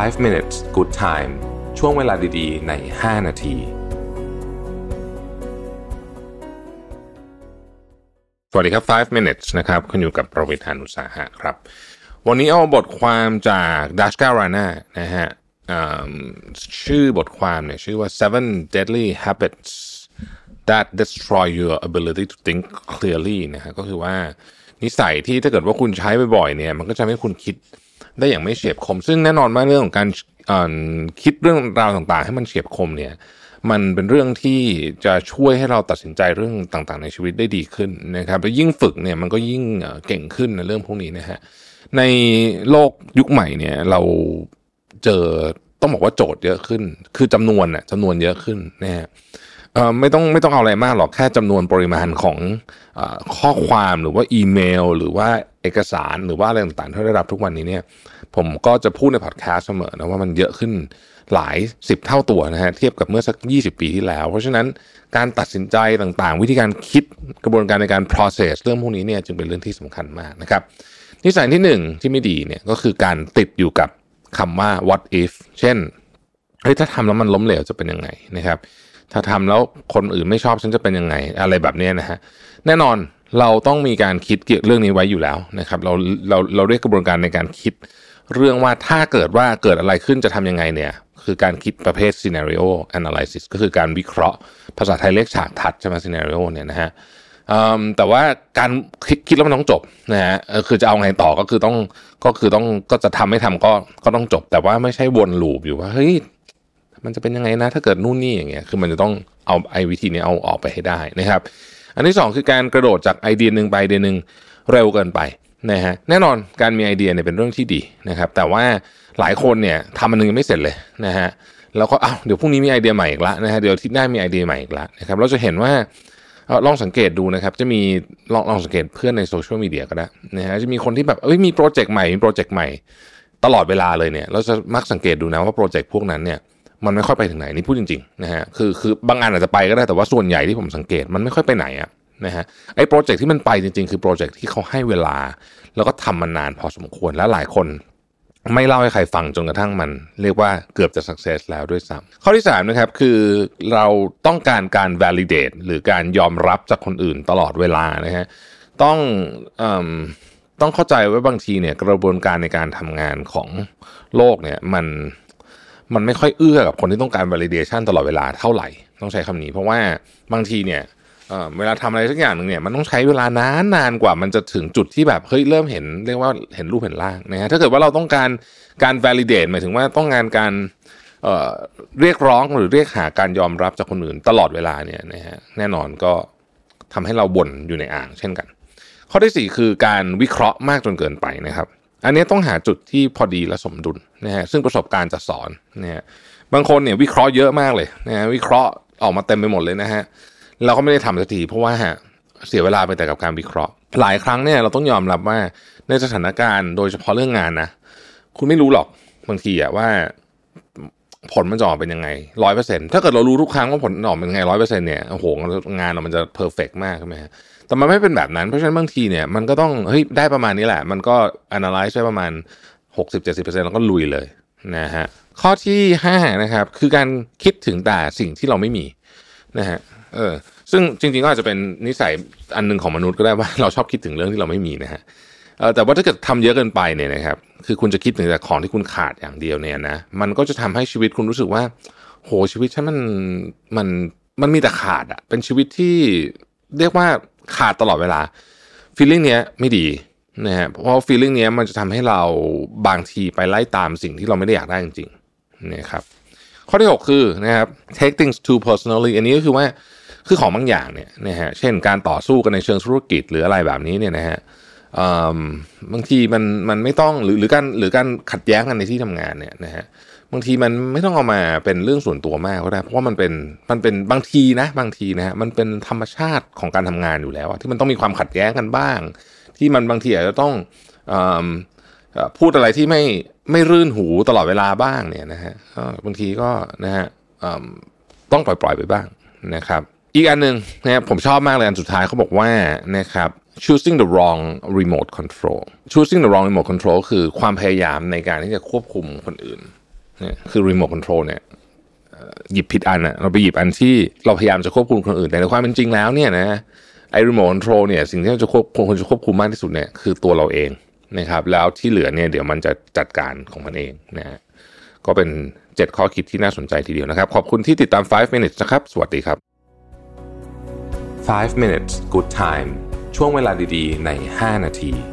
5 minutes good time ช่วงเวลาดีๆ ใน 5 นาที สวัสดีครับ 5 minutes นะครับ คุณอยู่กับประวิทานุสาหะครับ วันนี้เอาบทความจากดัชการาน่านะฮะชื่อบทความเนี่ยชื่อว่า seven deadly habits that destroy your ability to think clearly นะฮะก็คือว่านิสัยที่ถ้าเกิดว่าคุณใช้บ่อยๆเนี่ย มันก็จะให้คุณคิด ได้อย่างไม่เฉียบคม ซึ่งแน่นอนว่าเรื่องของการคิดเรื่องราวต่างๆ ให้มันเฉียบคมเนี่ยมันเป็นเรื่องที่จะช่วยให้เราตัดสินใจเรื่องต่างๆ ในชีวิตได้ดีขึ้นนะครับแล้วยิ่งฝึกเนี่ยมันก็ยิ่งเก่งขึ้นในเรื่องพวกนี้นะฮะในโลกยุคใหม่เนี่ยเราเจอต้องบอกว่าโจทย์เยอะขึ้น คือจำนวนน่ะจำนวนเยอะขึ้นนะฮะไม่ต้องไม่ต้องเอาอะไรมากหรอกแค่จำนวนปริมาณของอข้อความหรือว่าอีเมล หรือว่า เอกสารหรือว่าอะไรต่างๆที่ได้รับทุกวันนี้เนี่ยผมก็จะพูดในพอดแคสต์เสมอนะว่ามันเยอะขึ้นหลายสิบเท่าตัวนะฮะเทียบกับเมื่อสัก 20 ปีที่แล้ว เพราะฉะนั้นการตัดสินใจต่างๆ วิธีการคิดกระบวนการในการ process เรื่องพวกนี้เนี่ยจึงเป็นเรื่องที่สำคัญมากนะครับนิสัยที่หนึ่งที่ไม่ดีเนี่ยก็คือการติดอยู่กับคำว่า what if เช่นเฮ้ยถ้าทำแล้วมันล้มเหลวจะเป็นยังไงนะครับถ้าทำแล้วคนอื่นไม่ชอบฉันจะเป็นยังไง อะไรแบบนี้นะฮะแน่นอน เราต้องมีการคิดเกี่ยวเรื่องนี้ไว้อยู่แล้วนะครับ เราเราเราเรียกกระบวนการในการคิด เรื่องว่าถ้าเกิดว่าเกิดอะไรขึ้นจะทำยังไงเนี่ย คือการคิดประเภท scenario analysis ก็คือการวิเคราะห์ ภาษาไทยเรียกฉากทัดใช่ไหม scenario เนี่ยนะฮะแต่ว่าการคิดคิดแล้วมันต้องจบนะฮะคือจะเอาไงต่อก็คือต้องก็คือต้องก็จะทำไม่ทำก็ก็ต้องจบ แต่ว่าไม่ใช่วน loop อยู่ว่าเฮ้ยมันจะเป็นยังไงนะ ถ้าเกิดนู่นนี่อย่างเงี้ยคือมันจะต้องเอาไอ้วิธีนี้เอาออกไปให้ได้นะครับ อันที่ 2 คือการกระโดดจากไอเดียหนึ่งไปไอเดียหนึ่งเร็วเกินไปนะฮะแน่นอนการมีไอเดียเนี่ยเป็นเรื่องที่ดีนะครับ แต่ว่าหลายคนเนี่ยทำมันนึงยังไม่เสร็จเลยนะฮะแล้วก็อ้าวเดี๋ยวพรุ่งนี้มีไอเดียใหม่อีกแล้วนะฮะเดี๋ยวอาทิตย์หน้ามีไอเดียใหม่อีกแล้วนะครับเราจะเห็นว่าลองสังเกตดูนะครับจะมีลองลองสังเกตเพื่อนในโซเชียลมีเดียก็ได้นะฮะจะมีคนที่แบบเอ้ยมีโปรเจกต์ใหม่มีโปรเจกต์ใหม่ ตลอดเวลาเลยเนี่ยเราจะมักสังเกตดูนะว่าโปรเจกต์พวกนั้นเนี่ย มันไม่ค่อยไปถึงไหนนี่พูดจริงๆนะฮะคือคือบางงานอาจจะไปก็ได้แต่ว่าส่วนใหญ่ที่ผมสังเกตมันไม่ค่อยไปไหนอะนะฮะไอ้โปรเจกต์ที่มันไปจริงๆ คือโปรเจกต์ที่เขาให้เวลา แล้วก็ทำมานานพอสมควรและหลายคน ไม่เล่าให้ใครฟังจนกระทั่งมัน เรียกว่าเกือบจะ success แล้วด้วยซ้ำข้อที่3นะครับคือเราต้องการการ validate หรือการยอมรับจากคนอื่นตลอดเวลานะฮะต้องอต้องเข้าใจว่าบางทีเนี่ยกระบวนการในการทำงานของโลกเนี่ยมัน มันไม่ค่อยเอื้อกับคนที่ต้องการ validation ตลอดเวลาเท่าไหร่ ต้องใช้คำนี้ เพราะว่าบางทีเนี่ยเวลาทำอะไรสักอย่างหนึ่งเนี่ยมันต้องใช้เวลานานนานกว่ามันจะถึงจุดที่แบบเฮ้ยเริ่มเห็นเรียกว่าเห็นรูปเห็นร่างนะฮะถ้าเกิดว่าเราต้องการการ validate หมายถึงว่าต้องการการเเรียกร้องหรือเรียกหาการยอมรับจากคนอื่นตลอดเวลาเนี่ยนะฮะแน่นอนก็ทำให้เราบ่นอยู่ในอ่างเช่นกัน ข้อที่ 4 คือการวิเคราะห์มากจนเกินไปนะครับ อันนี้ต้องหาจุดที่พอดีและสมดุลนะฮะซึ่งประสบการณ์จะสอนนะฮะบางคนเนี่ยวิเคราะห์เยอะมากเลยนะฮะวิเคราะห์ออกมาเต็มไปหมดเลยนะฮะเราก็ไม่ได้ทำสักทีเพราะว่าเสียเวลาไปแต่กับการวิเคราะห์ หลายครั้งเนี่ยเราต้องยอมรับว่าในสถานการณ์โดยเฉพาะเรื่องงานนะคุณไม่รู้หรอกบางทีอะว่าผลมันจะออกเป็นยังไงร้อยเปอร์เซ็นถ้าเกิดเรารู้ทุกครั้งว่าผลออกเป็นยังไงร้อยเปอร์เซ็นเนี่ยโอ้โหงานเรามันจะเพอร์เฟกมากใช่ไหมฮะ แต่มันไม่เป็นแบบนั้น เพราะฉะนั้นบางทีเนี่ยมันก็ต้องเฮ้ยได้ประมาณนี้แหละ มันก็ analyze ได้ประมาณ 60-70%แล้วก็ลุยเลยนะฮะข้อที่5นะครับคือการคิดถึงแต่สิ่งที่เราไม่มีนะฮะเออซึ่งจริงๆก็อาจจะเป็นนิสัยอันนึงของมนุษย์ก็ได้ว่าเราชอบคิดถึงเรื่องที่เราไม่มีนะฮะเออแต่ว่าถ้าเกิดทำเยอะเกินไปเนี่ยนะครับคือคุณจะคิดถึงแต่ของที่คุณขาดอย่างเดียวเนี่ยนะมันก็จะทำให้ชีวิตคุณรู้สึกว่า โหชีวิตฉันมันมันมันมีแต่ขาดอะเป็นชีวิตที่เรียกว่า ขาดตลอดเวลาฟีลลิ่งเนี้ยไม่ดีนะฮะเพราะฟีลลิ่งเนี้ยมันจะทำให้เราบางทีไปไล่ตามสิ่งที่เราไม่ได้อยากได้จริงๆนะครับข้อที่ 6 คือนะครับ take things too personally อันนี้ก็คือว่าคือของบางอย่างเนี่ยนะฮะเช่นการต่อสู้กันในเชิงธุรกิจหรืออะไรแบบนี้เนี่ยนะฮะบางทีมันมันไม่ต้องหรือหรือการหรือการขัดแย้งกันในที่ทำงานเนี่ยนะฮะ บางทีมันไม่ต้องเอามาเป็นเรื่องส่วนตัวมากก็ได้ เพราะว่ามันเป็นมันเป็นบางทีนะ บางทีนะฮะมันเป็นธรรมชาติของการทำงานอยู่แล้วที่มันต้องมีความขัดแย้งกันบ้าง ที่มันบางทีอาจจะต้องอพูดอะไรที่ไม่ไม่รื่นหูตลอดเวลาบ้างเนี่ยนะฮะบางทีก็นะฮะต้องปล่อยปล่อยไปบ้างนะครับอีกอันหนึ่งนะผมชอบมากเลยอันสุดท้ายเขาบอกว่านะครับ choosing the wrong remote control choosing the wrong remote control คือความพยายามในการที่จะควบคุมคนอื่น เนี่ยคือรีโมทคอนโทรลเนี่ยหยิบผิดอันอะเราไปหยิบอันที่เราพยายามจะควบคุมคนอื่นแต่ในความเป็นจริงแล้วเนี่ยนะไอ้รีโมทคอนโทรลเนี่ยสิ่งที่เราจะควบควรจะควบคุมมากที่สุดเนี่ยคือตัวเราเองนะครับแล้วที่เหลือเนี่ยเดี๋ยวมันจะจัดการของมันเองนะฮะก็เป็น 7 ข้อคิดที่น่าสนใจทีเดียวนะครับ ขอบคุณที่ติดตาม 5 minutes นะครับ สวัสดีครับ 5 minutes good time ช่วงเวลาดีๆ ใน 5 นาที